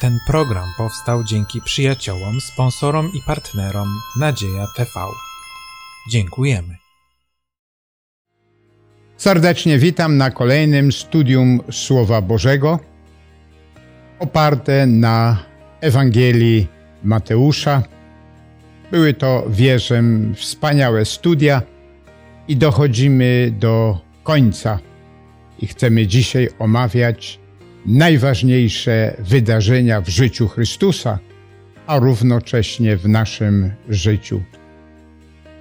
Ten program powstał dzięki przyjaciołom, sponsorom i partnerom Nadzieja TV. Dziękujemy. Serdecznie witam na kolejnym studium Słowa Bożego oparte na Ewangelii Mateusza. Były to, wierzę, wspaniałe studia i dochodzimy do końca. I chcemy dzisiaj omawiać najważniejsze wydarzenia w życiu Chrystusa, a równocześnie w naszym życiu.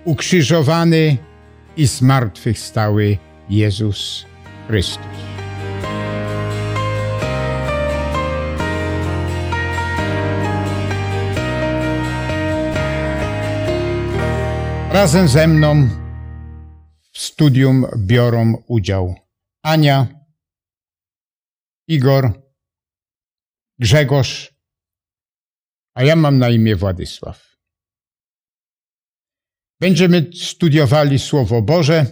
Ukrzyżowany i zmartwychwstały Jezus Chrystus. Razem ze mną w studium biorą udział Ania, Igor, Grzegorz, a ja mam na imię Władysław. Będziemy studiowali Słowo Boże,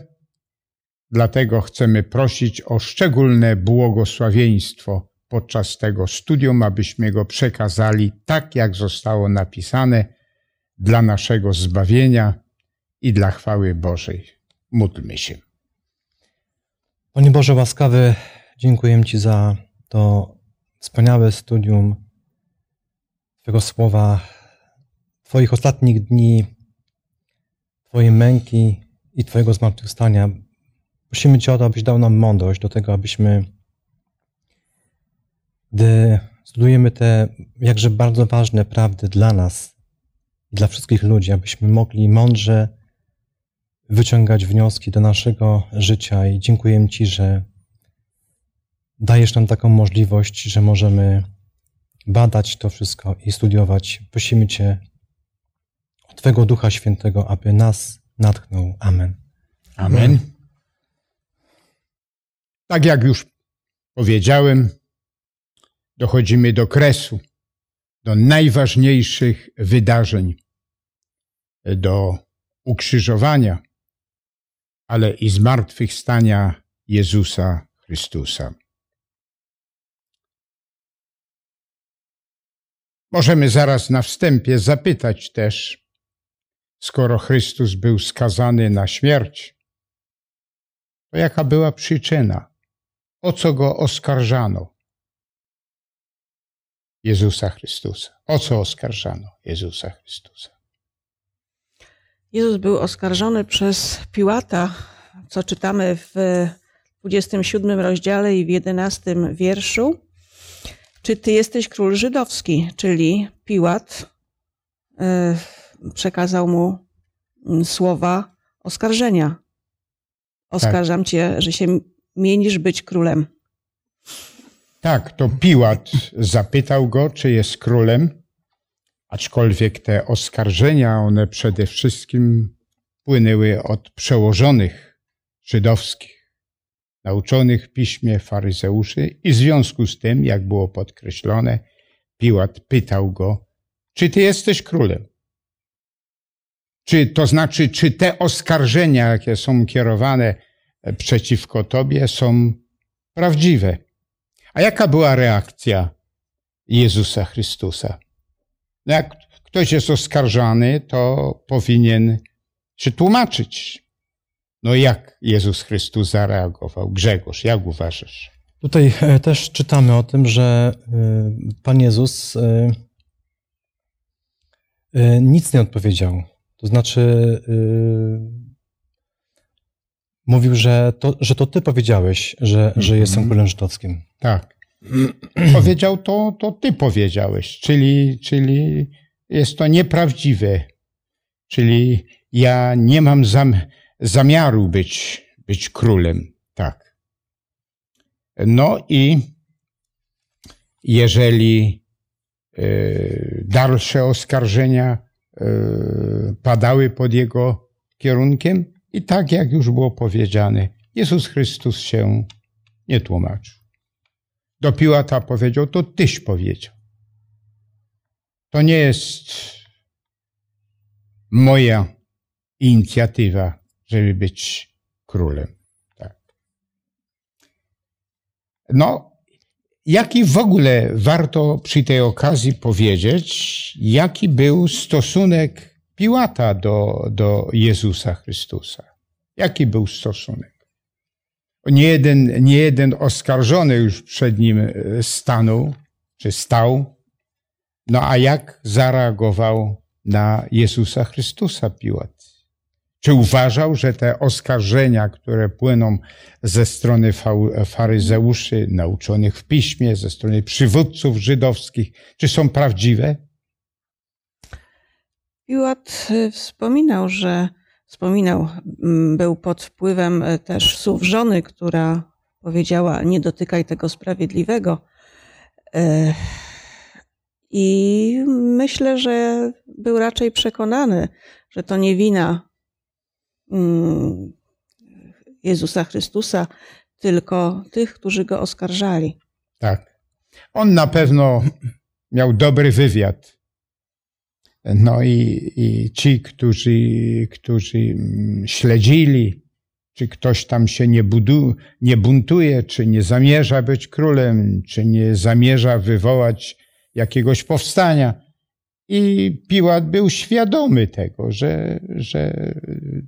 dlatego chcemy prosić o szczególne błogosławieństwo podczas tego studium, abyśmy go przekazali tak, jak zostało napisane dla naszego zbawienia i dla chwały Bożej. Módlmy się. Panie Boże łaskawy, dziękuję Ci za to wspaniałe studium Twojego słowa, Twoich ostatnich dni, Twojej męki i Twojego zmartwychwstania. Prosimy Cię o to, abyś dał nam mądrość do tego, abyśmy, gdy studujemy te jakże bardzo ważne prawdy dla nas i dla wszystkich ludzi, abyśmy mogli mądrze wyciągać wnioski do naszego życia i dziękuję Ci, że dajesz nam taką możliwość, że możemy badać to wszystko i studiować. Prosimy Cię o Twego Ducha Świętego, aby nas natchnął. Amen. Amen. Tak jak już powiedziałem, dochodzimy do kresu, do najważniejszych wydarzeń, do ukrzyżowania, ale i zmartwychwstania Jezusa Chrystusa. Możemy zaraz na wstępie zapytać też, skoro Chrystus był skazany na śmierć, to jaka była przyczyna? O co go oskarżano? Jezusa Chrystusa. O co oskarżano Jezusa Chrystusa? Jezus był oskarżony przez Piłata, co czytamy w 27 rozdziale i w 11 wierszu. Czy ty jesteś król żydowski? Czyli Piłat e, przekazał mu słowa oskarżenia. Oskarżam tak. cię, że się mienisz być królem. Tak, to Piłat zapytał go, czy jest królem, aczkolwiek te oskarżenia, one przede wszystkim płynęły od przełożonych żydowskich, nauczonych w piśmie faryzeuszy i w związku z tym, jak było podkreślone, Piłat pytał go, czy ty jesteś królem? Czy to znaczy, czy te oskarżenia, jakie są kierowane przeciwko tobie, są prawdziwe? A jaka była reakcja Jezusa Chrystusa? Jak ktoś jest oskarżany, to powinien się tłumaczyć. No jak Jezus Chrystus zareagował? Grzegorz, jak uważasz? Tutaj e, też czytamy o tym, że e, Pan Jezus e, nic nie odpowiedział. To znaczy, mówił, że to, że to ty powiedziałeś, że, że mhm. jestem królem żydowskim. Tak. Powiedział to, to ty powiedziałeś, czyli, czyli jest to nieprawdziwe. Czyli ja nie mam zam, zamiaru być, być królem. Tak. No i jeżeli y, dalsze oskarżenia y, padały pod jego kierunkiem, i tak jak już było powiedziane, Jezus Chrystus się nie tłumaczył. Do Piłata powiedział, to tyś powiedział. To nie jest moja inicjatywa, żeby być królem. Tak. No, jaki w ogóle warto przy tej okazji powiedzieć, jaki był stosunek Piłata do, do Jezusa Chrystusa? Jaki był stosunek? Nie jeden, nie jeden oskarżony już przed nim e, stanął, czy stał. No a jak zareagował na Jezusa Chrystusa Piłat? Czy uważał, że te oskarżenia, które płyną ze strony faryzeuszy, nauczonych w piśmie, ze strony przywódców żydowskich, czy są prawdziwe? Piłat y, wspominał, że wspominał, mm, był pod wpływem y, też słów żony, która powiedziała: Nie dotykaj tego sprawiedliwego. Y, I myślę, że był raczej przekonany, że to nie wina Jezusa Chrystusa, tylko tych, którzy go oskarżali. Tak. On na pewno miał dobry wywiad no i, i ci, którzy, którzy mm, śledzili, czy ktoś tam się nie, budu, nie buntuje, czy nie zamierza być królem, czy nie zamierza wywołać jakiegoś powstania. I Piłat był świadomy tego, że, że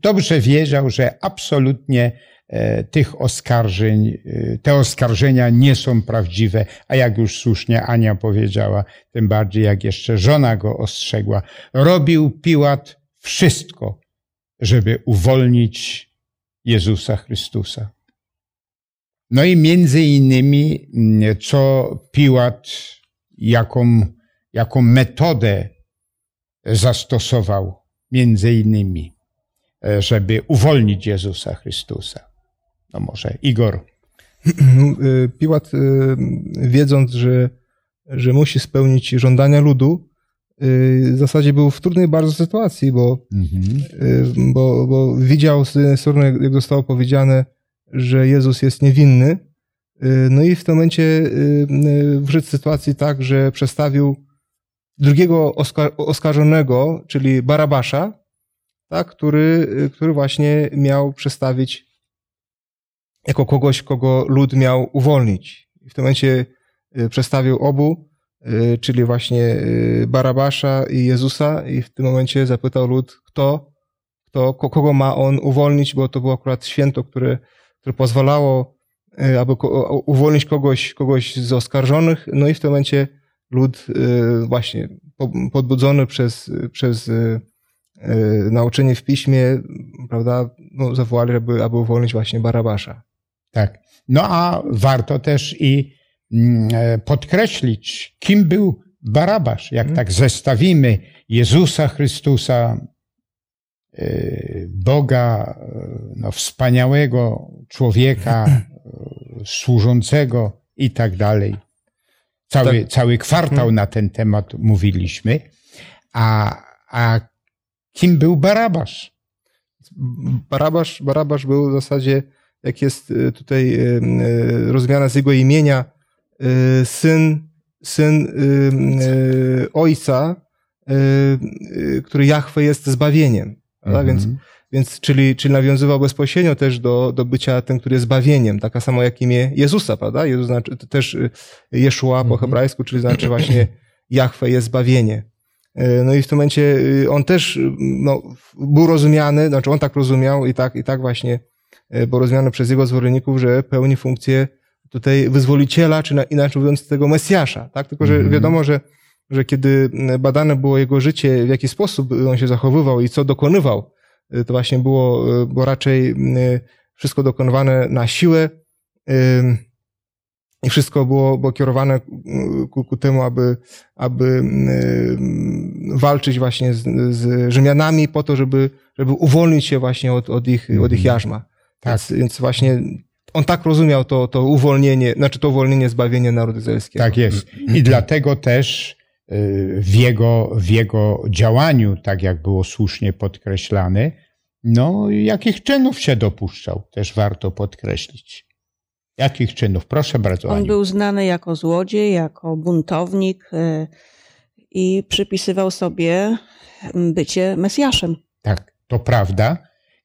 dobrze wiedział, że absolutnie E, tych oskarżeń, e, te oskarżenia nie są prawdziwe, a jak już słusznie Ania powiedziała, tym bardziej jak jeszcze żona go ostrzegła, robił Piłat wszystko, żeby uwolnić Jezusa Chrystusa. No i między innymi, co Piłat, jaką, jaką metodę zastosował, między innymi, e, żeby uwolnić Jezusa Chrystusa. No może Igor. Y, Piłat, y, wiedząc, że, że musi spełnić żądania ludu, w zasadzie był w trudnej bardzo sytuacji, bo, mhm. bo, bo widział z jednej strony, jak zostało powiedziane, że Jezus jest niewinny, no i w tym momencie wszedł w sytuacji tak, że przestawił drugiego oskarżonego, czyli Barabasza, tak, który, który właśnie miał przestawić jako kogoś, kogo lud miał uwolnić. W tym momencie y, przestawił obu, y, czyli właśnie y, Barabasza i Jezusa i w tym momencie zapytał lud, kto, kto kogo ma on uwolnić, bo to było akurat święto, które, które pozwalało, aby uwolnić kogoś, kogoś z oskarżonych. No i w tym momencie lud właśnie podbudzony przez, przez nauczenie w piśmie, prawda, no, zawołali, aby, aby uwolnić właśnie Barabasza. Tak. No a warto też i mm, e, podkreślić, kim był Barabasz. Jak hmm. tak zestawimy Jezusa Chrystusa, e, Boga, e, no, wspaniałego człowieka, służącego i tak dalej. Cały, tak. cały kwartał hmm. na ten temat mówiliśmy. A, a kim był Barabasz? Barabasz, Barabasz był w zasadzie jak jest y, tutaj y, y, rozumiana z jego imienia, syn, syn ojca, który Jahwe jest zbawieniem. Mhm. Więc, więc czyli, czyli nawiązywał bezpośrednio też do, do bycia tym, który jest zbawieniem, taka samo jak imię Jezusa, prawda? Jezus znaczy też Jeszua po mhm. hebrajsku, czyli znaczy właśnie Jahwe jest zbawienie. No i w tym momencie on też no, był rozumiany, znaczy on tak rozumiał i tak, i tak właśnie E, bo rozumiano przez jego zwolenników, że pełni funkcję tutaj wyzwoliciela, czy inaczej mówiąc tego Mesjasza. Tak? Tylko, że -hmm. wiadomo, że, że kiedy badane było jego życie, w jaki sposób on się zachowywał i co dokonywał, to właśnie było, e, było raczej wszystko dokonywane na siłę i wszystko było, było kierowane ku, ku temu, aby, aby walczyć właśnie z, z Rzymianami po to, żeby, żeby uwolnić się właśnie od, od, ich, od ich mhm. jarzma. Tak. Więc, więc właśnie on tak rozumiał to, to uwolnienie, znaczy to uwolnienie, zbawienie narodu izraelskiego. Tak jest. I dlatego też y, w jego, w jego działaniu, tak jak było słusznie podkreślane, no jakich czynów się dopuszczał, też warto podkreślić. Jakich czynów? Proszę bardzo. On Aniu. był znany jako złodziej, jako buntownik y, i przypisywał sobie bycie Mesjaszem. Tak, to prawda.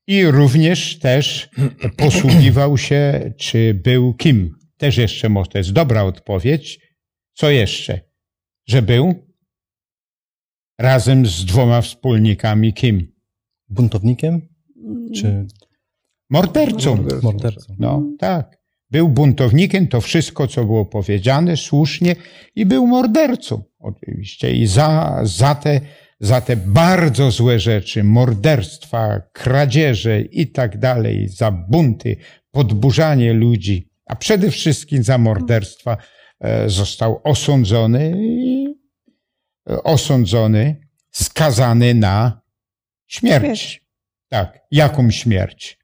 I również też posługiwał się, czy był kim? też jeszcze może, to jest dobra odpowiedź. Co jeszcze? Że był razem z dwoma wspólnikami kim? Buntownikiem czy Mordercą. Mordercą. mordercą? No, tak. Był buntownikiem, to wszystko, co było powiedziane, słusznie, i był mordercą, oczywiście. I za, za, te, za te bardzo złe rzeczy, morderstwa, kradzieże i tak dalej, za bunty, podburzanie ludzi, a przede wszystkim za morderstwa, został osądzony i e, osądzony, skazany na śmierć. Śmierć. Tak. Jaką śmierć?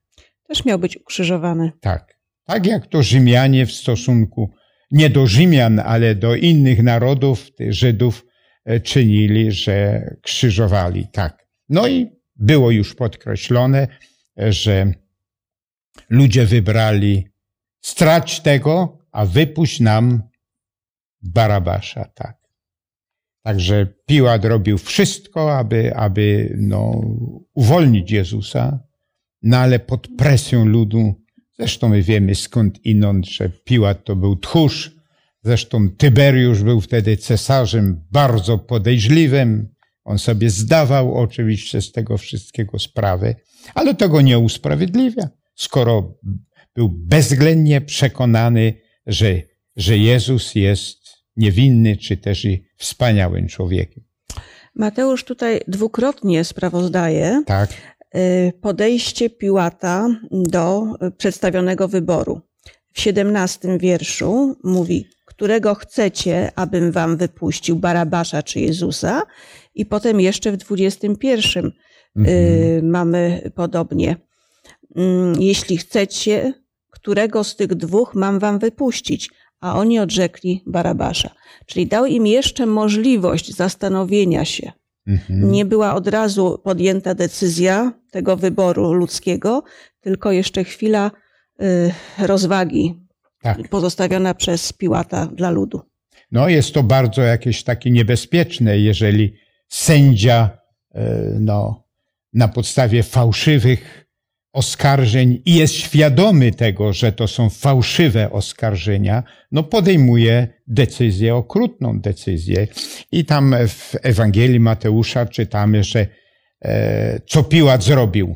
Też miał być ukrzyżowany. Tak. Tak jak to Rzymianie w stosunku nie do Rzymian, ale do innych narodów, tych Żydów, e, czynili, że krzyżowali. Tak. No i było już podkreślone, e, że ludzie wybrali strać tego, a wypuść nam Barabasza. Tak. Także Piłat robił wszystko, aby, aby no, uwolnić Jezusa, no ale pod presją ludu, zresztą my wiemy skąd inąd, że Piłat to był tchórz, zresztą Tyberiusz był wtedy cesarzem bardzo podejrzliwym, on sobie zdawał oczywiście z tego wszystkiego sprawę, ale to go nie usprawiedliwia, skoro był bezwzględnie przekonany, że, że Jezus jest niewinny, czy też i wspaniałym człowiekiem. Mateusz tutaj dwukrotnie sprawozdaje Tak, y, podejście Piłata do przedstawionego wyboru. W 17 wierszu mówi, którego chcecie, abym wam wypuścił, Barabasza czy Jezusa? I potem jeszcze w 21 y, mamy podobnie. Mm, Jeśli chcecie, którego z tych dwóch mam wam wypuścić? A oni odrzekli Barabasza. Czyli dał im jeszcze możliwość zastanowienia się. mhm. Nie była od razu podjęta decyzja tego wyboru ludzkiego, tylko jeszcze chwila y, rozwagi tak. pozostawiona przez Piłata dla ludu. No jest to bardzo jakieś takie niebezpieczne, jeżeli sędzia e, no, na podstawie fałszywych oskarżeń i jest świadomy tego, że to są fałszywe oskarżenia, no podejmuje decyzję, okrutną decyzję. I tam w Ewangelii Mateusza czytamy, że e, co Piłat zrobił.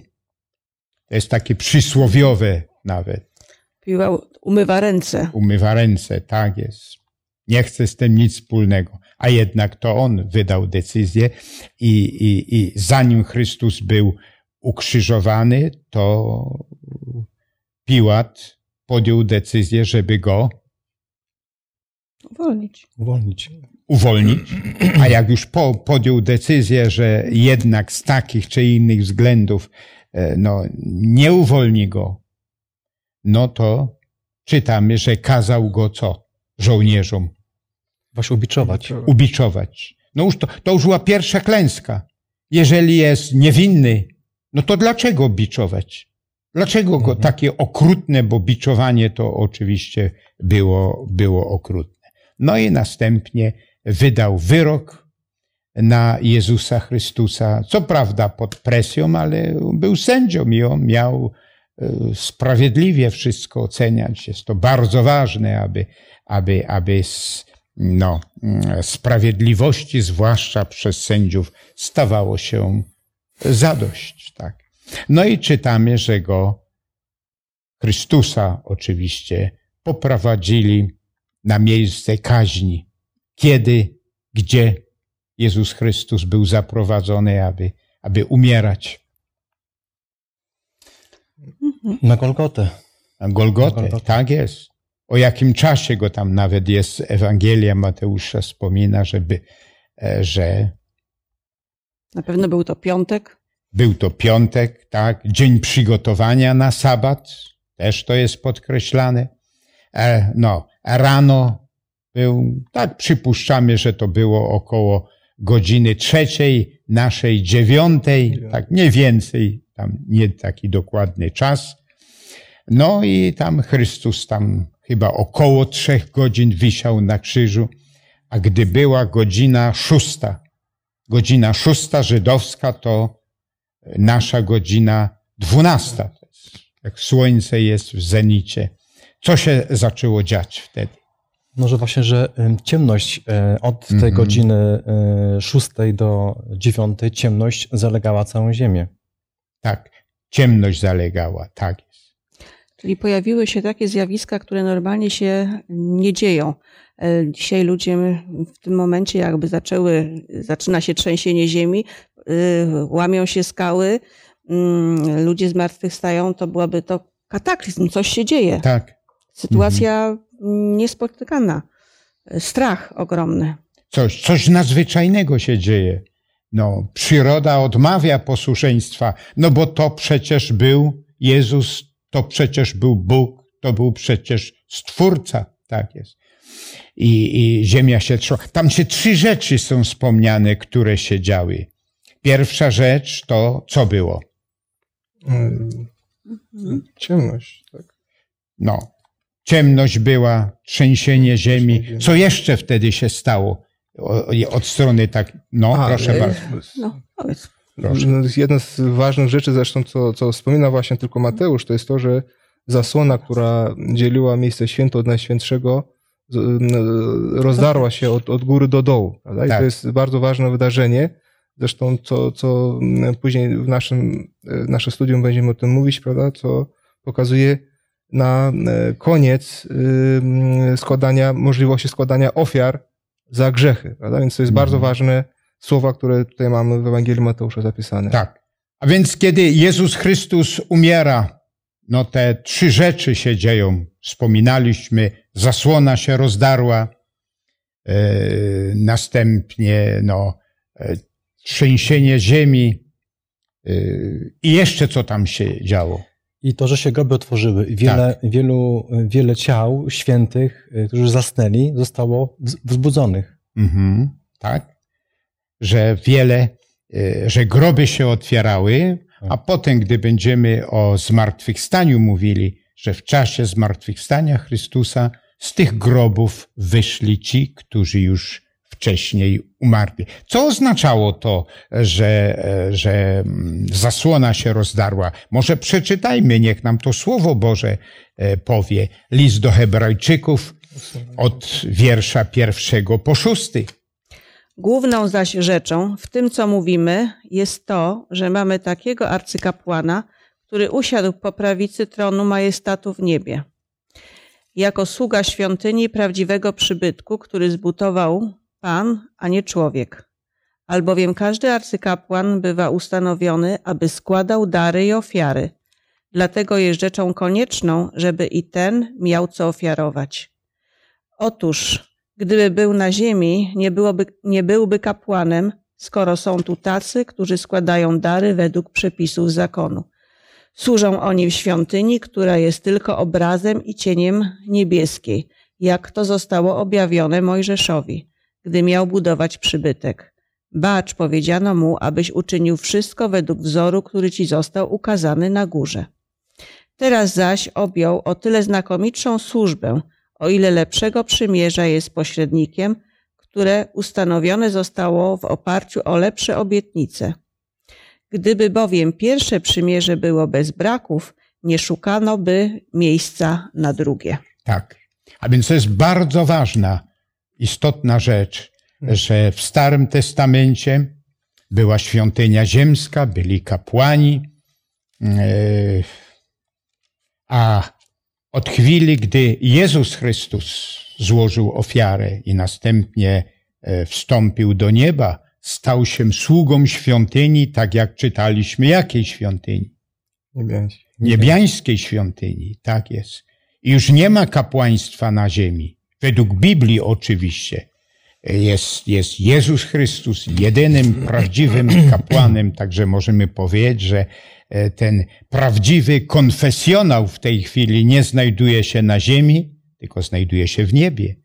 To jest takie przysłowiowe nawet. Piłat umywa ręce. umywa ręce, tak jest. Nie chce z tym nic wspólnego. A jednak to on wydał decyzję i, i, i zanim Chrystus był ukrzyżowany, to Piłat podjął decyzję, żeby go Uwolnić. Uwolnić. uwolnić, a jak już po, podjął decyzję, że jednak z takich czy innych względów e, no, nie uwolni go, no to czytamy, że kazał go co? Żołnierzom Właśnie ubiczować. ubiczować. No już to, to już była pierwsza klęska. Jeżeli jest niewinny, no to dlaczego biczować? Dlaczego go takie okrutne, bo biczowanie to oczywiście było, było okrutne. No i następnie wydał wyrok na Jezusa Chrystusa, co prawda pod presją, ale był sędzią i on miał e, sprawiedliwie wszystko oceniać. Jest to bardzo ważne, aby, aby, aby s- no, mm, sprawiedliwości, zwłaszcza przez sędziów, stawało się zadość. Tak. No i czytamy, że go Chrystusa oczywiście poprowadzili na miejsce kaźni. Kiedy, gdzie Jezus Chrystus był zaprowadzony, aby, aby umierać. Na Golgotę. Na Golgotę, Na Golgotę. tak jest. O jakim czasie go tam nawet jest Ewangelia Mateusza wspomina, żeby, e, że Na pewno był to piątek. Był to piątek, tak, dzień przygotowania na sabat, też to jest podkreślane. E, no, rano był, tak przypuszczamy, że to było około godziny trzeciej, naszej dziewiątej, tak mniej więcej, tam nie taki dokładny czas. No i tam Chrystus tam chyba około trzech godzin wisiał na krzyżu, a gdy była godzina szósta, godzina szósta żydowska to nasza godzina dwunasta. To jest, Jak słońce jest w zenicie, Co się zaczęło dziać wtedy? Może właśnie, że em, ciemność e, od tej Mhm. godziny e, 6 do 9 ciemność zalegała całą ziemię. Tak, ciemność zalegała, tak jest. Czyli pojawiły się takie zjawiska, które normalnie się nie dzieją. E, Dzisiaj ludzie w tym momencie jakby zaczęły, zaczyna się trzęsienie ziemi, y, łamią się skały, mm, ludzie zmartwychwstają, to byłaby to kataklizm, coś się dzieje. Tak. Sytuacja niespotykana. Strach ogromny. Coś, coś nadzwyczajnego się dzieje. No, przyroda odmawia posłuszeństwa, no bo to przecież był Jezus, to przecież był Bóg, to był przecież Stwórca, tak jest. I, i ziemia się trzyma. Tam się trzy rzeczy są wspomniane, które się działy. Pierwsza rzecz to co było? Mm, Ciemność, tak. No, ciemność była, trzęsienie ziemi. Co jeszcze wtedy się stało? Od strony tak, no, A, proszę e, bardzo. No, powiedz. Proszę. No, Jedna z ważnych rzeczy zresztą, co, co wspomina właśnie tylko Mateusz, to jest to, że zasłona, która dzieliła miejsce święto od Najświętszego, rozdarła się od, od góry do dołu. Prawda? I Tak. to jest bardzo ważne wydarzenie. Zresztą co, co później w naszym e, nasze studium będziemy o tym mówić, prawda? co pokazuje na koniec składania, możliwości składania ofiar za grzechy. Prawda? Więc to jest Mhm. bardzo ważne słowa, które tutaj mamy w Ewangelii Mateusza zapisane. Tak. A więc kiedy Jezus Chrystus umiera, no te trzy rzeczy się dzieją. Wspominaliśmy, zasłona się rozdarła, e, następnie no, e, trzęsienie ziemi e, i jeszcze co tam się działo. I to, że się groby otworzyły, i wiele, wielu, wiele ciał świętych, którzy zasnęli, zostało wz- wzbudzonych. Mhm, tak? Że wiele, że groby się otwierały, a potem, gdy będziemy o zmartwychwstaniu mówili, że w czasie zmartwychwstania Chrystusa z tych grobów wyszli ci, którzy już wcześniej umarli. Co oznaczało to, że, że mm, zasłona się rozdarła? Może przeczytajmy, niech nam to Słowo Boże e, powie. List do Hebrajczyków od wiersza pierwszego po szósty. Główną zaś rzeczą w tym, co mówimy, jest to, że mamy takiego arcykapłana, który usiadł po prawicy tronu majestatu w niebie. Jako sługa świątyni prawdziwego przybytku, który zbudował Pan, a nie człowiek. Albowiem każdy arcykapłan bywa ustanowiony, aby składał dary i ofiary. Dlatego jest rzeczą konieczną, żeby i ten miał co ofiarować. Otóż, gdyby był na ziemi, nie, byłoby, nie byłby kapłanem, skoro są tu tacy, którzy składają dary według przepisów zakonu. Służą oni w świątyni, która jest tylko obrazem i cieniem niebieskiej, jak to zostało objawione Mojżeszowi, gdy miał budować przybytek. Bacz, powiedziano mu, abyś uczynił wszystko według wzoru, który ci został ukazany na górze. Teraz zaś objął o tyle znakomitszą służbę, o ile lepszego przymierza jest pośrednikiem, które ustanowione zostało w oparciu o lepsze obietnice. Gdyby bowiem pierwsze przymierze było bez braków, nie szukano by miejsca na drugie. Tak. A więc to jest bardzo ważna, istotna rzecz, że w Starym Testamencie była świątynia ziemska, byli kapłani, e, a od chwili, gdy Jezus Chrystus złożył ofiarę i następnie e, wstąpił do nieba, stał się sługą świątyni, tak jak czytaliśmy, jakiej świątyni? Niebiański. Niebiańskiej świątyni, tak jest. I już nie ma kapłaństwa na ziemi. Według Biblii oczywiście. Jest, jest Jezus Chrystus jedynym prawdziwym kapłanem, także możemy powiedzieć, że ten prawdziwy konfesjonał w tej chwili nie znajduje się na ziemi, tylko znajduje się w niebie.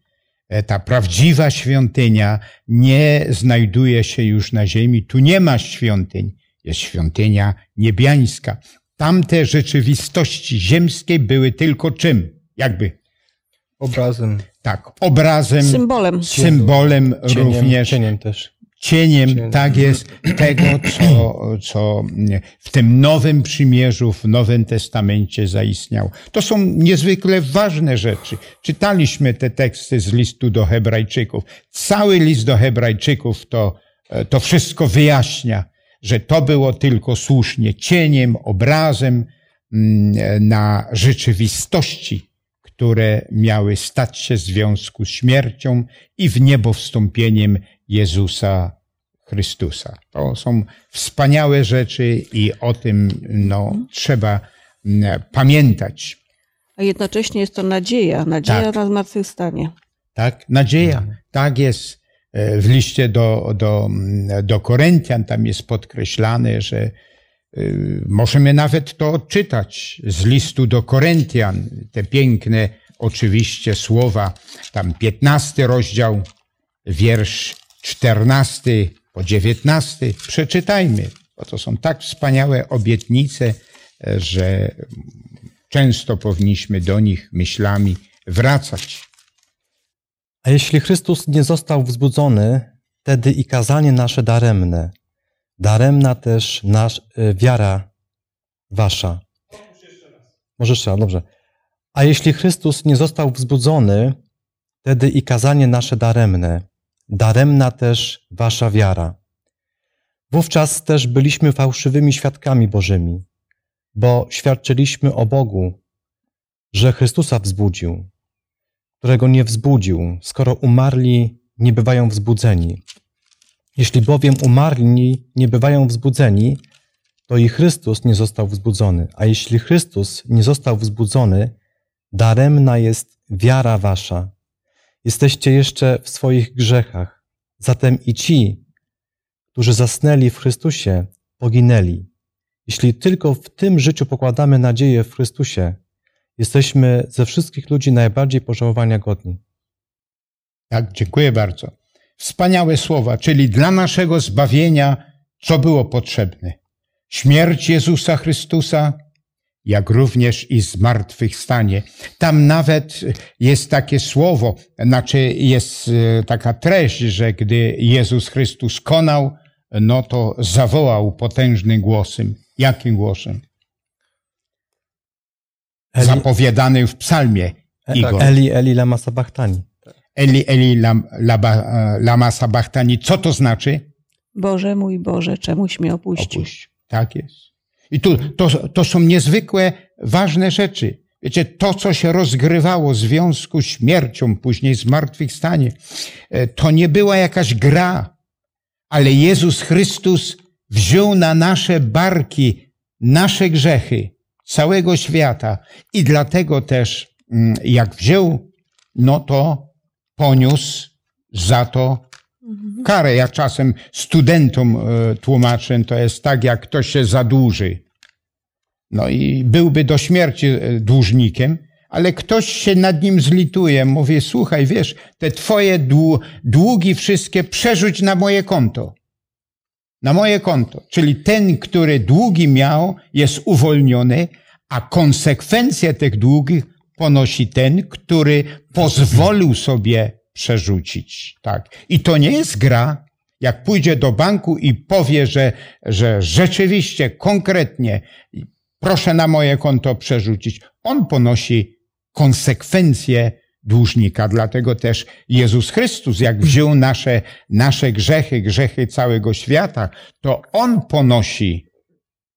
E, Ta prawdziwa świątynia nie znajduje się już na ziemi. Tu nie ma świątyń. Jest świątynia niebiańska. Tamte rzeczywistości ziemskie były tylko czym? Jakby, Obrazem. tak, obrazem, Symbolem. symbolem Cieniem, również cieniem też. Cieniem, Cieniem. tak jest, tego, co, co w tym nowym przymierzu, w Nowym Testamencie zaistniało. To są niezwykle ważne rzeczy. Czytaliśmy te teksty z listu do Hebrajczyków. Cały list do Hebrajczyków to, to wszystko wyjaśnia, że to było tylko słusznie cieniem, obrazem mm, na rzeczywistości, które miały stać się w związku z śmiercią i w niebo wstąpieniem Jezusa Chrystusa. To są wspaniałe rzeczy i o tym no, trzeba mm, pamiętać. A jednocześnie jest to nadzieja, nadzieja Tak. na zmartwychwstanie. Tak? Nadzieja. Tak jest e, w liście do, do, mm, do Koryntian, tam jest podkreślane, że y, możemy nawet to odczytać z listu do Koryntian, te piękne oczywiście słowa, tam 15 rozdział, wiersz 14 po 19. Przeczytajmy, bo to są tak wspaniałe obietnice, e, że często powinniśmy do nich myślami wracać. A jeśli Chrystus nie został wzbudzony, wtedy i kazanie nasze daremne, daremna też nasz, y, wiara wasza. Może jeszcze raz, dobrze. A jeśli Chrystus nie został wzbudzony, wtedy i kazanie nasze daremne, daremna też wasza wiara. Wówczas też byliśmy fałszywymi świadkami Bożymi, bo świadczyliśmy o Bogu, że Chrystusa wzbudził, którego nie wzbudził, skoro umarli nie bywają wzbudzeni. Jeśli bowiem umarli nie bywają wzbudzeni, to i Chrystus nie został wzbudzony. A jeśli Chrystus nie został wzbudzony, daremna jest wiara wasza. Jesteście jeszcze w swoich grzechach. Zatem i ci, którzy zasnęli w Chrystusie, poginęli. Jeśli tylko w tym życiu pokładamy nadzieję w Chrystusie, jesteśmy ze wszystkich ludzi najbardziej pożałowania godni. Tak, dziękuję bardzo. Wspaniałe słowa, czyli dla naszego zbawienia, co było potrzebne? Śmierć Jezusa Chrystusa, jak również i zmartwychwstanie. Tam nawet jest takie słowo, znaczy jest e, taka treść, że gdy Jezus Chrystus konał, no to zawołał potężnym głosem. Jakim głosem? Eli, Zapowiadany w psalmie. Igor. Eli, Eli lama sabachthani. Eli, Eli, lam, laba, e, lama sabachthani. Co to znaczy? Boże mój Boże, czemuś mnie opuścił. Opuść. Tak jest. I tu, to, to są niezwykle ważne rzeczy. Wiecie, to, co się rozgrywało w związku z śmiercią, później zmartwychwstanie, e, to nie była jakaś gra, ale Jezus Chrystus wziął na nasze barki nasze grzechy całego świata i dlatego też, mm, jak wziął, no to poniósł za to karę. Ja czasem studentom e, tłumaczę, to jest tak, jak ktoś się zadłuży. No i byłby do śmierci e, dłużnikiem, ale ktoś się nad nim zlituje. Mówi, słuchaj, wiesz, te twoje dłu- długi wszystkie przerzuć na moje konto. Na moje konto. Czyli ten, który długi miał, jest uwolniony, a konsekwencje tych długich ponosi ten, który pozwolił sobie przerzucić. Tak. I to nie jest gra. Jak pójdzie do banku i powie, że, że rzeczywiście, konkretnie, proszę na moje konto przerzucić, on ponosi konsekwencje dłużnika. Dlatego też Jezus Chrystus, jak wziął nasze, nasze grzechy, grzechy całego świata, to on ponosi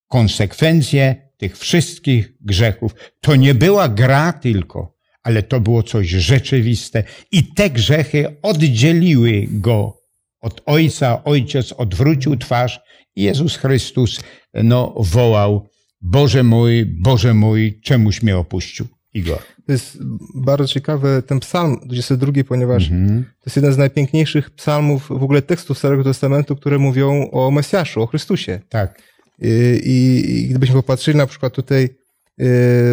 konsekwencje tych wszystkich grzechów. To nie była gra tylko, ale to było coś rzeczywiste. I te grzechy oddzieliły go od Ojca. Ojciec odwrócił twarz i Jezus Chrystus no, wołał Boże mój, Boże mój, czemuś mnie opuścił. Igor. To jest bardzo ciekawe, ten psalm 22, ponieważ Mhm. to jest jeden z najpiękniejszych psalmów, w ogóle tekstów Starego Testamentu, które mówią o Mesjaszu, o Chrystusie. Tak. Y, I, i gdybyśmy popatrzyli na przykład tutaj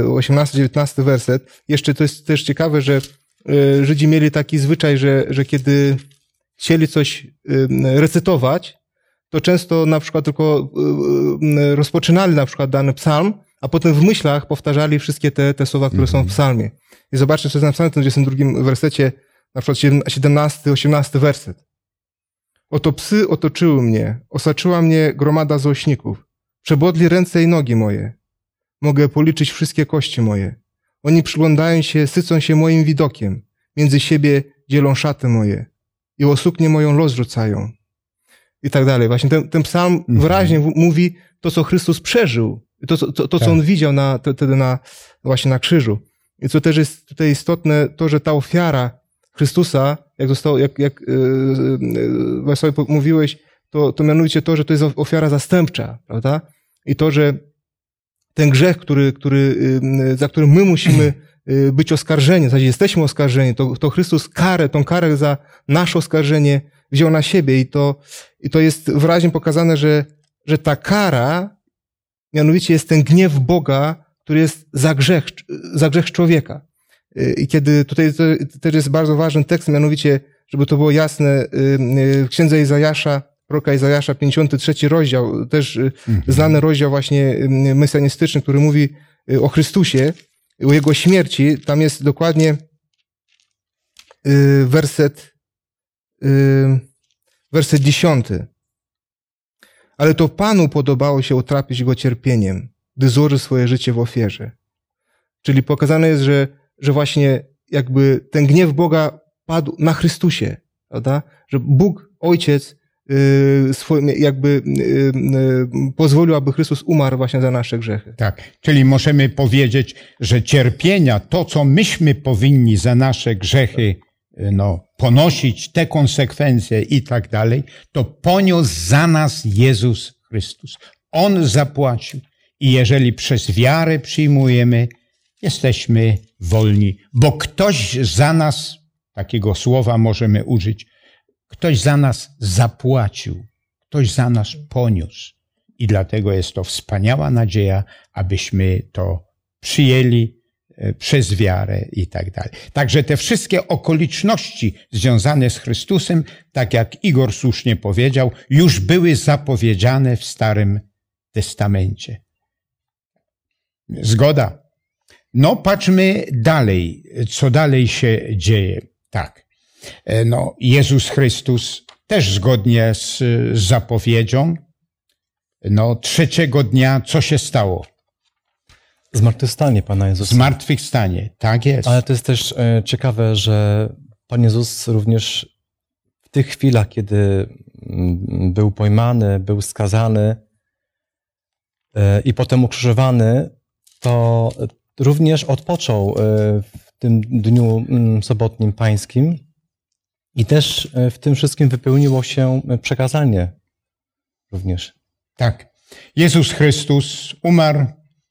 18-19 werset, jeszcze to jest też ciekawe, że y, Żydzi mieli taki zwyczaj, że, że kiedy chcieli coś y, recytować, to często na przykład tylko y, y, rozpoczynali na przykład dany psalm, a potem w myślach powtarzali wszystkie te, te słowa, które są w psalmie. I zobaczcie, co jest napisane w tym 22 wersecie, na przykład 17-18 werset. Oto psy otoczyły mnie, osaczyła mnie gromada złośników. Przebodli ręce i nogi moje. Mogę policzyć wszystkie kości moje. Oni przyglądają się, sycą się moim widokiem. Między siebie dzielą szaty moje. I o suknię moją los rzucają. I tak dalej. Właśnie ten, ten psalm Mhm. wyraźnie mówi to, co Chrystus przeżył. To, co- to, to co Tak. on widział na, te- wtedy na, właśnie na krzyżu. I co też jest tutaj istotne, to, że ta ofiara Chrystusa, jak zostało, jak, jak yy, yy, mówiłeś, to, to mianowicie to, że to jest ofiara zastępcza, prawda? I to, że ten grzech, który, który, za który my musimy yy, być oskarżeni, w zasadzie jesteśmy oskarżeni, to, to Chrystus karę, tą karę za nasze oskarżenie wziął na siebie. I to, i to jest wyraźnie pokazane, że, że ta kara mianowicie jest ten gniew Boga, który jest za grzech, za grzech człowieka. I kiedy tutaj też jest bardzo ważny tekst, mianowicie, żeby to było jasne, y, w księdze Izajasza, proroka Izajasza, 53 rozdział, też y, znany rozdział właśnie y, mesjanistyczny, który mówi y, o Chrystusie, o Jego śmierci. Tam jest dokładnie werset, werset 10. Ale to Panu podobało się utrapić Go cierpieniem, gdy złoży swoje życie w ofierze. Czyli pokazane jest, że, że właśnie jakby ten gniew Boga padł na Chrystusie, prawda? Że Bóg, Ojciec, jakby yy, yy, pozwolił, aby Chrystus umarł właśnie za nasze grzechy. Tak, czyli możemy powiedzieć, że cierpienia, to co myśmy powinni za nasze grzechy no, ponosić, te konsekwencje i tak dalej, to poniósł za nas Jezus Chrystus. On zapłacił. I jeżeli przez wiarę przyjmujemy, jesteśmy wolni, bo ktoś za nas, takiego słowa możemy użyć, ktoś za nas zapłacił, ktoś za nas poniósł. I dlatego jest to wspaniała nadzieja, abyśmy to przyjęli e, przez wiarę i tak dalej. Także te wszystkie okoliczności związane z Chrystusem, tak jak Igor słusznie powiedział, już były zapowiedziane w Starym Testamencie. Zgoda. No, patrzmy dalej, co dalej się dzieje. Tak. E, No, Jezus Chrystus też zgodnie z, zapowiedzią, no, trzeciego dnia, co się stało? Zmartwychwstanie Pana Jezusa. Zmartwychwstanie. Tak jest. Ale to jest też e, ciekawe, że Pan Jezus również w tych chwilach, kiedy mm, był pojmany, był skazany e, i potem ukrzyżowany, to również odpoczął w tym dniu mm, sobotnim pańskim i też e, w tym wszystkim wypełniło się przekazanie również. Tak. Jezus Chrystus umarł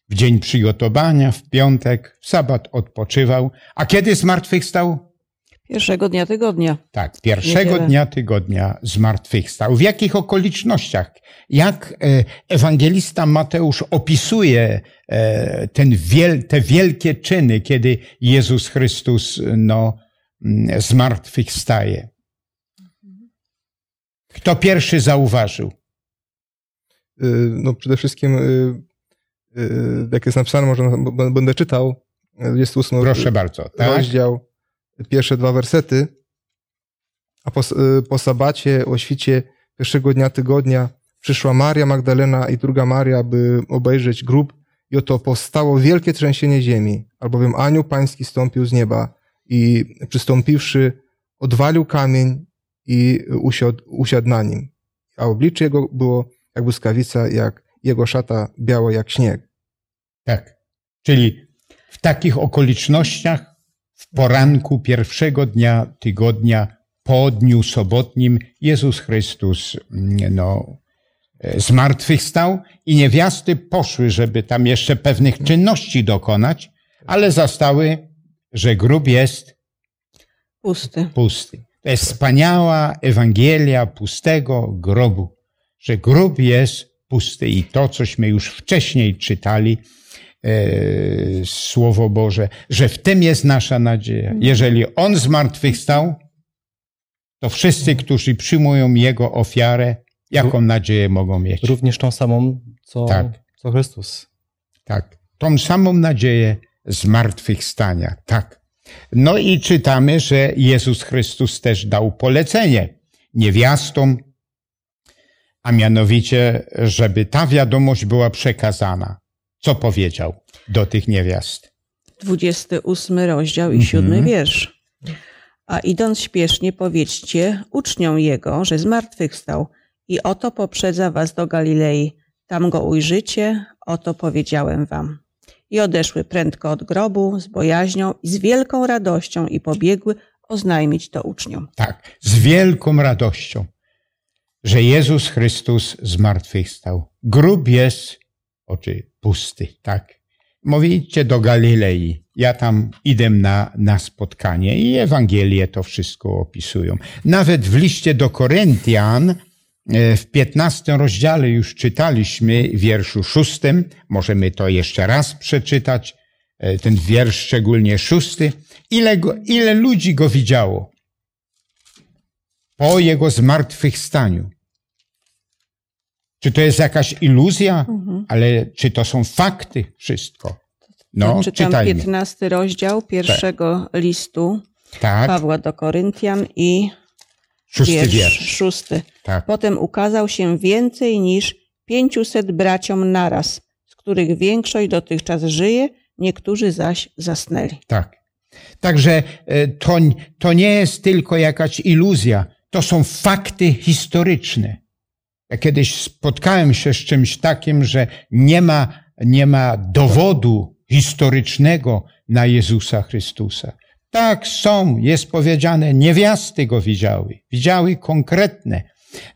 w dzień przygotowania, w piątek, w sabat odpoczywał. A kiedy zmartwychwstał? Pierwszego dnia tygodnia. Tak, pierwszego Niedzielę. dnia tygodnia zmartwychwstał. W jakich okolicznościach? Jak e, ewangelista Mateusz opisuje e, ten wiel, te wielkie czyny, kiedy Jezus Chrystus no, zmartwychwstaje? Kto pierwszy zauważył? Y, No przede wszystkim, y, y, jak jest napisane, może będę czytał, 28 Proszę bardzo. Tak? rozdział, pierwsze dwa wersety. A po, po sabacie, o świcie pierwszego dnia tygodnia przyszła Maria Magdalena i druga Maria, by obejrzeć grób i oto powstało wielkie trzęsienie ziemi, albowiem anioł pański stąpił z nieba i przystąpiwszy odwalił kamień i usiadł, usiadł na nim. A oblicze jego było jak błyskawica, jak jego szata biała jak śnieg. Tak. Czyli w takich okolicznościach, w poranku pierwszego dnia tygodnia, po dniu sobotnim, Jezus Chrystus mm, no, e, zmartwychwstał i niewiasty poszły, żeby tam jeszcze pewnych czynności dokonać, ale zastały, że grób jest Pusty. pusty. To jest wspaniała Ewangelia pustego grobu, że grób jest pusty i to, cośmy już wcześniej czytali, e, Słowo Boże, że w tym jest nasza nadzieja. Jeżeli On zmartwychwstał, to wszyscy, którzy przyjmują Jego ofiarę, jaką nadzieję mogą mieć? Również tą samą, co, Tak. co Chrystus. Tak. Tą samą nadzieję zmartwychwstania. Tak. No i czytamy, że Jezus Chrystus też dał polecenie. niewiastom, a mianowicie, żeby ta wiadomość była przekazana. Co powiedział do tych niewiast? 28 rozdział i 7 wiersz. A idąc śpiesznie powiedzcie uczniom Jego, że zmartwychwstał i oto poprzedza was do Galilei. Tam go ujrzycie, oto powiedziałem wam. I odeszły prędko od grobu z bojaźnią i z wielką radością i pobiegły oznajmić to uczniom. Tak, z wielką radością, że Jezus Chrystus zmartwychwstał. Grób jest, oczy pusty, tak. Mówicie do Galilei. Ja tam idę na, na spotkanie i Ewangelie to wszystko opisują. Nawet w liście do Koryntian w 15 rozdziale już czytaliśmy w wierszu szóstym. Możemy to jeszcze raz przeczytać. E, ten wiersz szczególnie szósty. Ile, go, ile ludzi go widziało po jego zmartwychwstaniu? Czy to jest jakaś iluzja, ale czy to są fakty wszystko? No, Czytam czytajmy. 15 rozdział pierwszego listu Tak, Pawła do Koryntian i szósty wiersz, wiersz. szósty. Tak, Potem ukazał się więcej niż 500 braciom naraz, z których większość dotychczas żyje, niektórzy zaś zasnęli. tak. Także e, to, to nie jest tylko jakaś iluzja, to są fakty historyczne. Ja kiedyś spotkałem się z czymś takim, że nie ma, nie ma dowodu historycznego na Jezusa Chrystusa. Tak, są, jest powiedziane, niewiasty go widziały, widziały konkretne.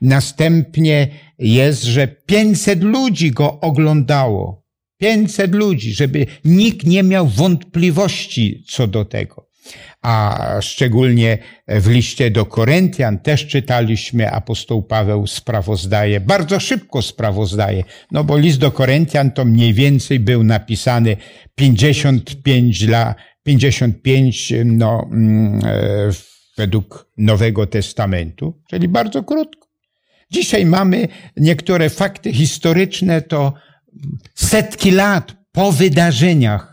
Następnie jest, że 500 ludzi go oglądało. 500 ludzi, żeby nikt nie miał wątpliwości co do tego. A szczególnie w liście do Koryntian też czytaliśmy, apostoł Paweł sprawozdaje, bardzo szybko sprawozdaje, no bo list do Koryntian to mniej więcej był napisany 55 lat, 55 no, mm, e, według Nowego Testamentu, czyli bardzo krótko. Dzisiaj mamy niektóre fakty historyczne, to setki lat po wydarzeniach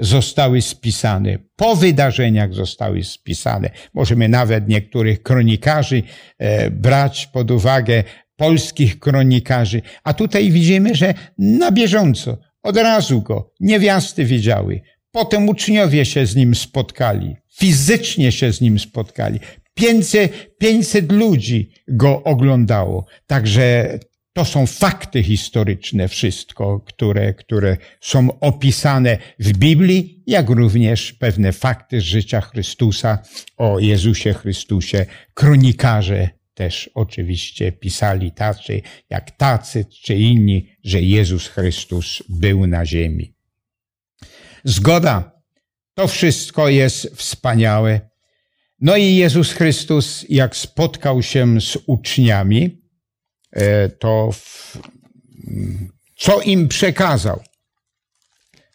zostały spisane. Po wydarzeniach zostały spisane. Możemy nawet niektórych kronikarzy e, brać pod uwagę, polskich kronikarzy. A tutaj widzimy, że na bieżąco, od razu go niewiasty widziały. Potem uczniowie się z nim spotkali. Fizycznie się z nim spotkali. 500, 500 ludzi go oglądało. Także to są fakty historyczne, wszystko, które, które są opisane w Biblii, jak również pewne fakty z życia Chrystusa o Jezusie Chrystusie. Kronikarze też oczywiście pisali tacy, jak tacy czy inni, że Jezus Chrystus był na ziemi. Zgoda, to wszystko jest wspaniałe. No i Jezus Chrystus, jak spotkał się z uczniami, to w, co im przekazał?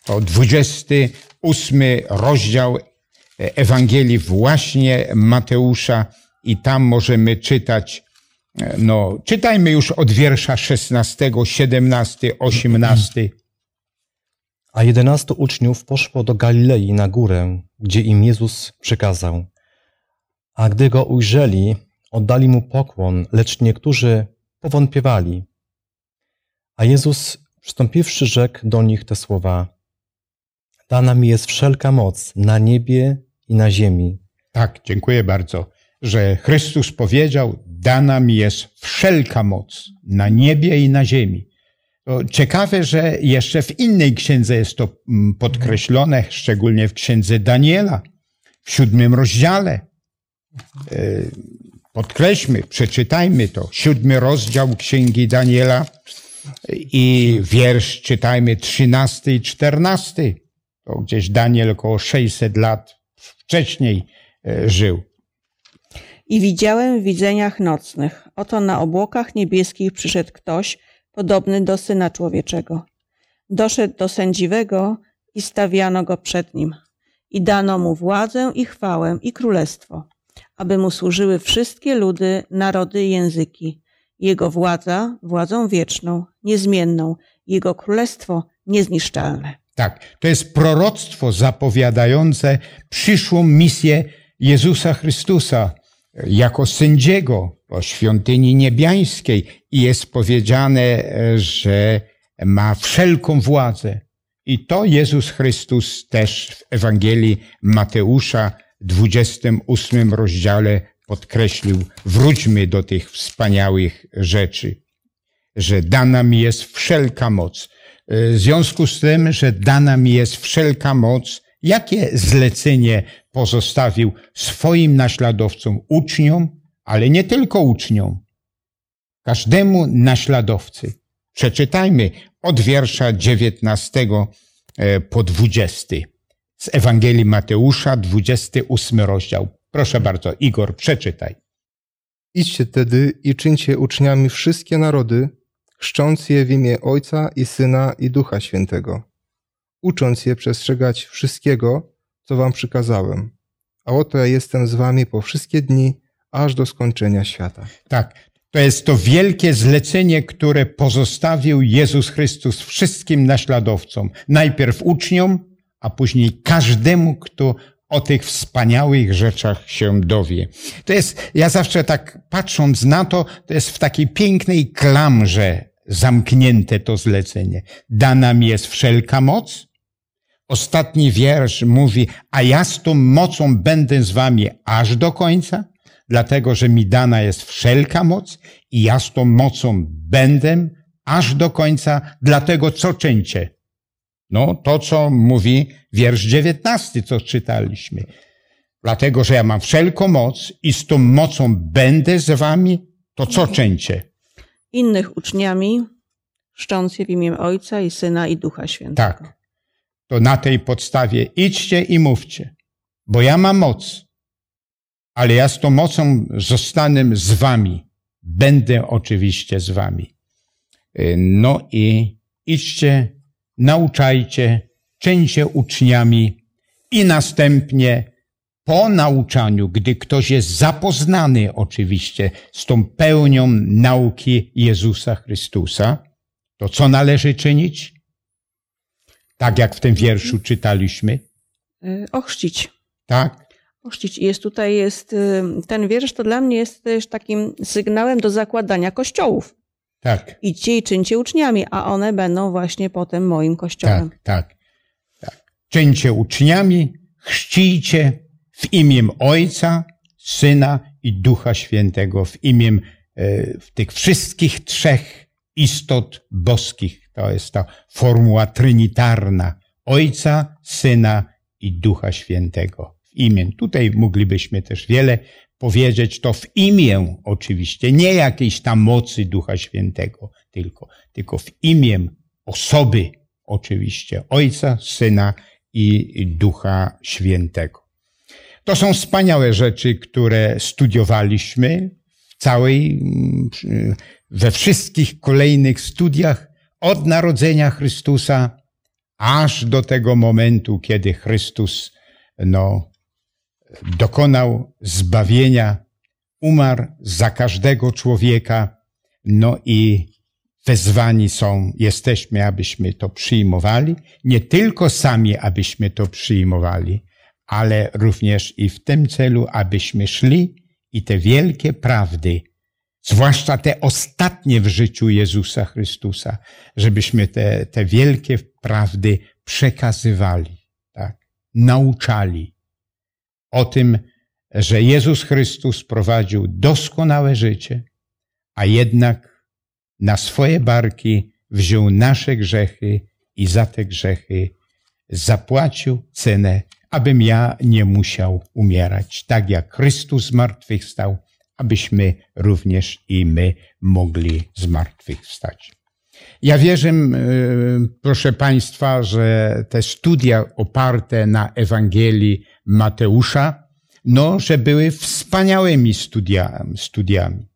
To 28 rozdział Ewangelii właśnie Mateusza i tam możemy czytać, no czytajmy już od wiersza 16, 17, 18. A jedenastu uczniów poszło do Galilei na górę, gdzie im Jezus przekazał. A gdy go ujrzeli, oddali mu pokłon, lecz niektórzy powątpiewali. A Jezus, przystąpiwszy, rzekł do nich te słowa: Dana mi jest wszelka moc na niebie i na ziemi. Tak, dziękuję bardzo, że Chrystus powiedział: Dana mi jest wszelka moc na niebie i na ziemi. Ciekawe, że jeszcze w innej księdze jest to podkreślone, szczególnie w księdze Daniela, w siódmym rozdziale. Podkreślmy, przeczytajmy to. Siódmy rozdział Księgi Daniela i wiersz czytajmy trzynasty i czternasty. To gdzieś Daniel około 600 lat wcześniej żył. I widziałem w widzeniach nocnych. Oto na obłokach niebieskich przyszedł ktoś, podobny do Syna Człowieczego. Doszedł do sędziwego i stawiano go przed nim. I dano mu władzę i chwałę i królestwo, aby mu służyły wszystkie ludy, narody i języki. Jego władza, władzą wieczną, niezmienną, jego królestwo niezniszczalne. Tak, to jest proroctwo zapowiadające przyszłą misję Jezusa Chrystusa jako sędziego. O świątyni niebiańskiej i jest powiedziane, że ma wszelką władzę. I to Jezus Chrystus też w Ewangelii Mateusza, 28 rozdziale podkreślił. Wróćmy do tych wspaniałych rzeczy, że dana mi jest wszelka moc. W związku z tym, że dana mi jest wszelka moc, jakie zlecenie pozostawił swoim naśladowcom, uczniom, ale nie tylko uczniom, każdemu naśladowcy. Przeczytajmy od wiersza 19 e, po 20 z Ewangelii Mateusza, 28 rozdział. Proszę bardzo, Igor, przeczytaj. Idźcie tedy i czyńcie uczniami wszystkie narody, chrzcząc je w imię Ojca i Syna i Ducha Świętego, ucząc je przestrzegać wszystkiego, co wam przykazałem. A oto ja jestem z wami po wszystkie dni, aż do skończenia świata. Tak, to jest to wielkie zlecenie, które pozostawił Jezus Chrystus wszystkim naśladowcom. Najpierw uczniom, a później każdemu, kto o tych wspaniałych rzeczach się dowie. To jest, ja zawsze tak patrząc na to, to jest w takiej pięknej klamrze zamknięte to zlecenie. Dana mi jest wszelka moc. Ostatni wiersz mówi, a ja z tą mocą będę z wami aż do końca dlatego że mi dana jest wszelka moc i ja z tą mocą będę aż do końca, dlatego co czyńcie? No, to co mówi wiersz dziewiętnasty, co czytaliśmy. Dlatego, że ja mam wszelką moc i z tą mocą będę z wami, to co czyńcie? Innych uczniami, szcząc je w imię Ojca i Syna i Ducha Świętego. Tak. To na tej podstawie idźcie i mówcie, bo ja mam moc ale ja z tą mocą zostanę z wami. Będę oczywiście z wami. Y, no i idźcie, nauczajcie, czyńcie uczniami i następnie po nauczaniu, gdy ktoś jest zapoznany oczywiście z tą pełnią nauki Jezusa Chrystusa, to co należy czynić? Tak jak w tym wierszu czytaliśmy. Y, ochrzcić. Tak, Ochrzcić. Jest tutaj jest, y, ten wiersz to dla mnie jest też takim sygnałem do zakładania kościołów. Tak. Idźcie i czyńcie uczniami, a one będą właśnie potem moim kościołem. Tak, tak, tak. Czyńcie uczniami, chrzcijcie w imię Ojca, Syna i Ducha Świętego, w imię w tych wszystkich trzech istot boskich. To jest ta formuła trinitarna. Ojca, Syna i Ducha Świętego imię. Tutaj moglibyśmy też wiele powiedzieć, to w imię oczywiście, nie jakiejś tam mocy Ducha Świętego, tylko, tylko w imię osoby oczywiście Ojca, Syna i Ducha Świętego. To są wspaniałe rzeczy, które studiowaliśmy w całej, we wszystkich kolejnych studiach od narodzenia Chrystusa aż do tego momentu, kiedy Chrystus no, dokonał zbawienia, umarł za każdego człowieka, no i wezwani są, jesteśmy, abyśmy to przyjmowali, nie tylko sami, abyśmy to przyjmowali, ale również i w tym celu, abyśmy szli i te wielkie prawdy, zwłaszcza te ostatnie w życiu Jezusa Chrystusa, żebyśmy te, te wielkie prawdy przekazywali, tak, nauczali, o tym, że Jezus Chrystus prowadził doskonałe życie, a jednak na swoje barki wziął nasze grzechy i za te grzechy zapłacił cenę, abym ja nie musiał umierać. Tak jak Chrystus zmartwychwstał, abyśmy również i my mogli zmartwychwstać. Ja wierzę, e, proszę Państwa, że te studia oparte na Ewangelii Mateusza, no, że były wspaniałymi studiami. studiami.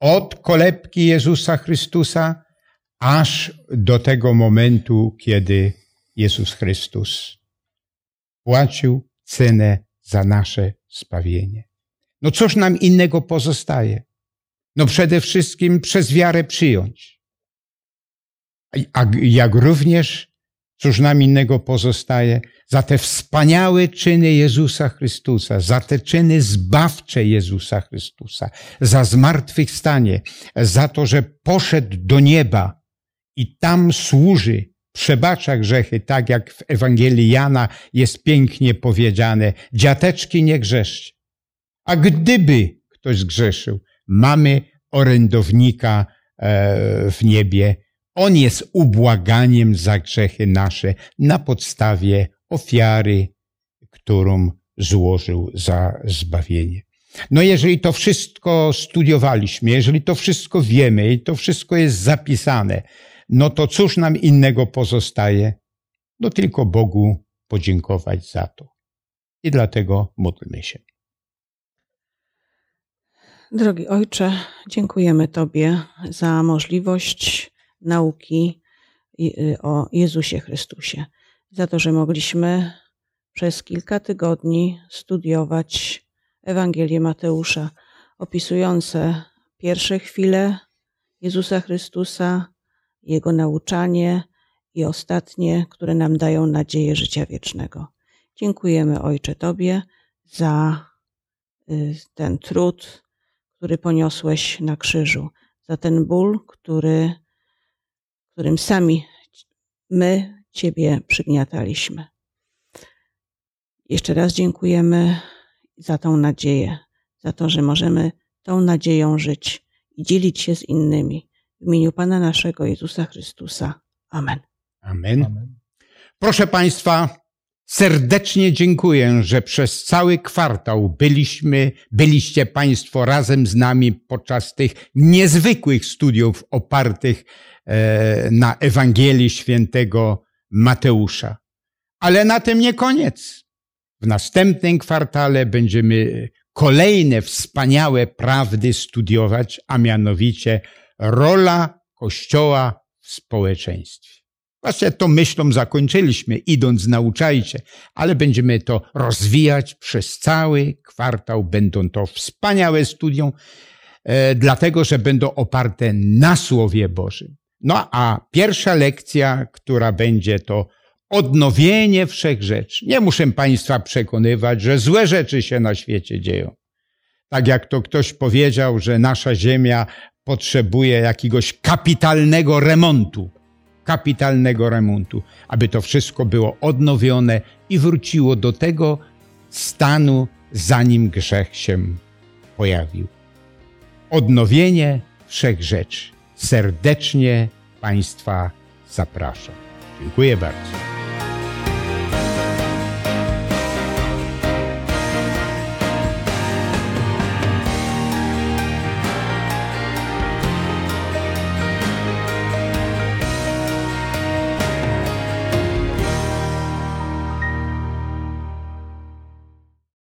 Od kolebki Jezusa Chrystusa aż do tego momentu, kiedy Jezus Chrystus płacił cenę za nasze zbawienie. No cóż nam innego pozostaje? No przede wszystkim przez wiarę przyjąć. A jak również Cóż nam innego pozostaje? Za te wspaniałe czyny Jezusa Chrystusa, za te czyny zbawcze Jezusa Chrystusa, za zmartwychwstanie, za to, że poszedł do nieba i tam służy, przebacza grzechy, tak jak w Ewangelii Jana jest pięknie powiedziane, dziateczki nie grzeszcie. A gdyby ktoś zgrzeszył, mamy orędownika e, w niebie, on jest ubłaganiem za grzechy nasze na podstawie ofiary, którą złożył za zbawienie. No jeżeli to wszystko studiowaliśmy, jeżeli to wszystko wiemy i to wszystko jest zapisane, no to cóż nam innego pozostaje? No tylko Bogu podziękować za to. I dlatego módlmy się. Drogi Ojcze, dziękujemy Tobie za możliwość nauki y, o Jezusie Chrystusie, za to, że mogliśmy przez kilka tygodni studiować Ewangelię Mateusza, opisujące pierwsze chwile Jezusa Chrystusa, Jego nauczanie i ostatnie, które nam dają nadzieję życia wiecznego. Dziękujemy Ojcze Tobie za y, ten trud, który poniosłeś na krzyżu, za ten ból, który którym sami my Ciebie przygniataliśmy. Jeszcze raz dziękujemy za tą nadzieję, za to, że możemy tą nadzieją żyć i dzielić się z innymi. W imieniu Pana naszego Jezusa Chrystusa. Amen. Amen. Amen. Proszę Państwa, serdecznie dziękuję, że przez cały kwartał byliśmy, byliście Państwo razem z nami podczas tych niezwykłych studiów opartych E, na Ewangelii świętego Mateusza. Ale na tym nie koniec. W następnym kwartale będziemy kolejne wspaniałe prawdy studiować, a mianowicie rola Kościoła w społeczeństwie. Właśnie to myślą zakończyliśmy, idąc nauczajcie, ale będziemy to rozwijać przez cały kwartał. Będą to wspaniałe studium, e, dlatego że będą oparte na Słowie Bożym. No a pierwsza lekcja, która będzie to odnowienie wszechrzeczy. Nie muszę Państwa przekonywać, że złe rzeczy się na świecie dzieją. Tak jak to ktoś powiedział, że nasza Ziemia potrzebuje jakiegoś kapitalnego remontu. Kapitalnego remontu, aby to wszystko było odnowione i wróciło do tego stanu, zanim grzech się pojawił. Odnowienie wszechrzeczy serdecznie Państwa zapraszam. Dziękuję bardzo.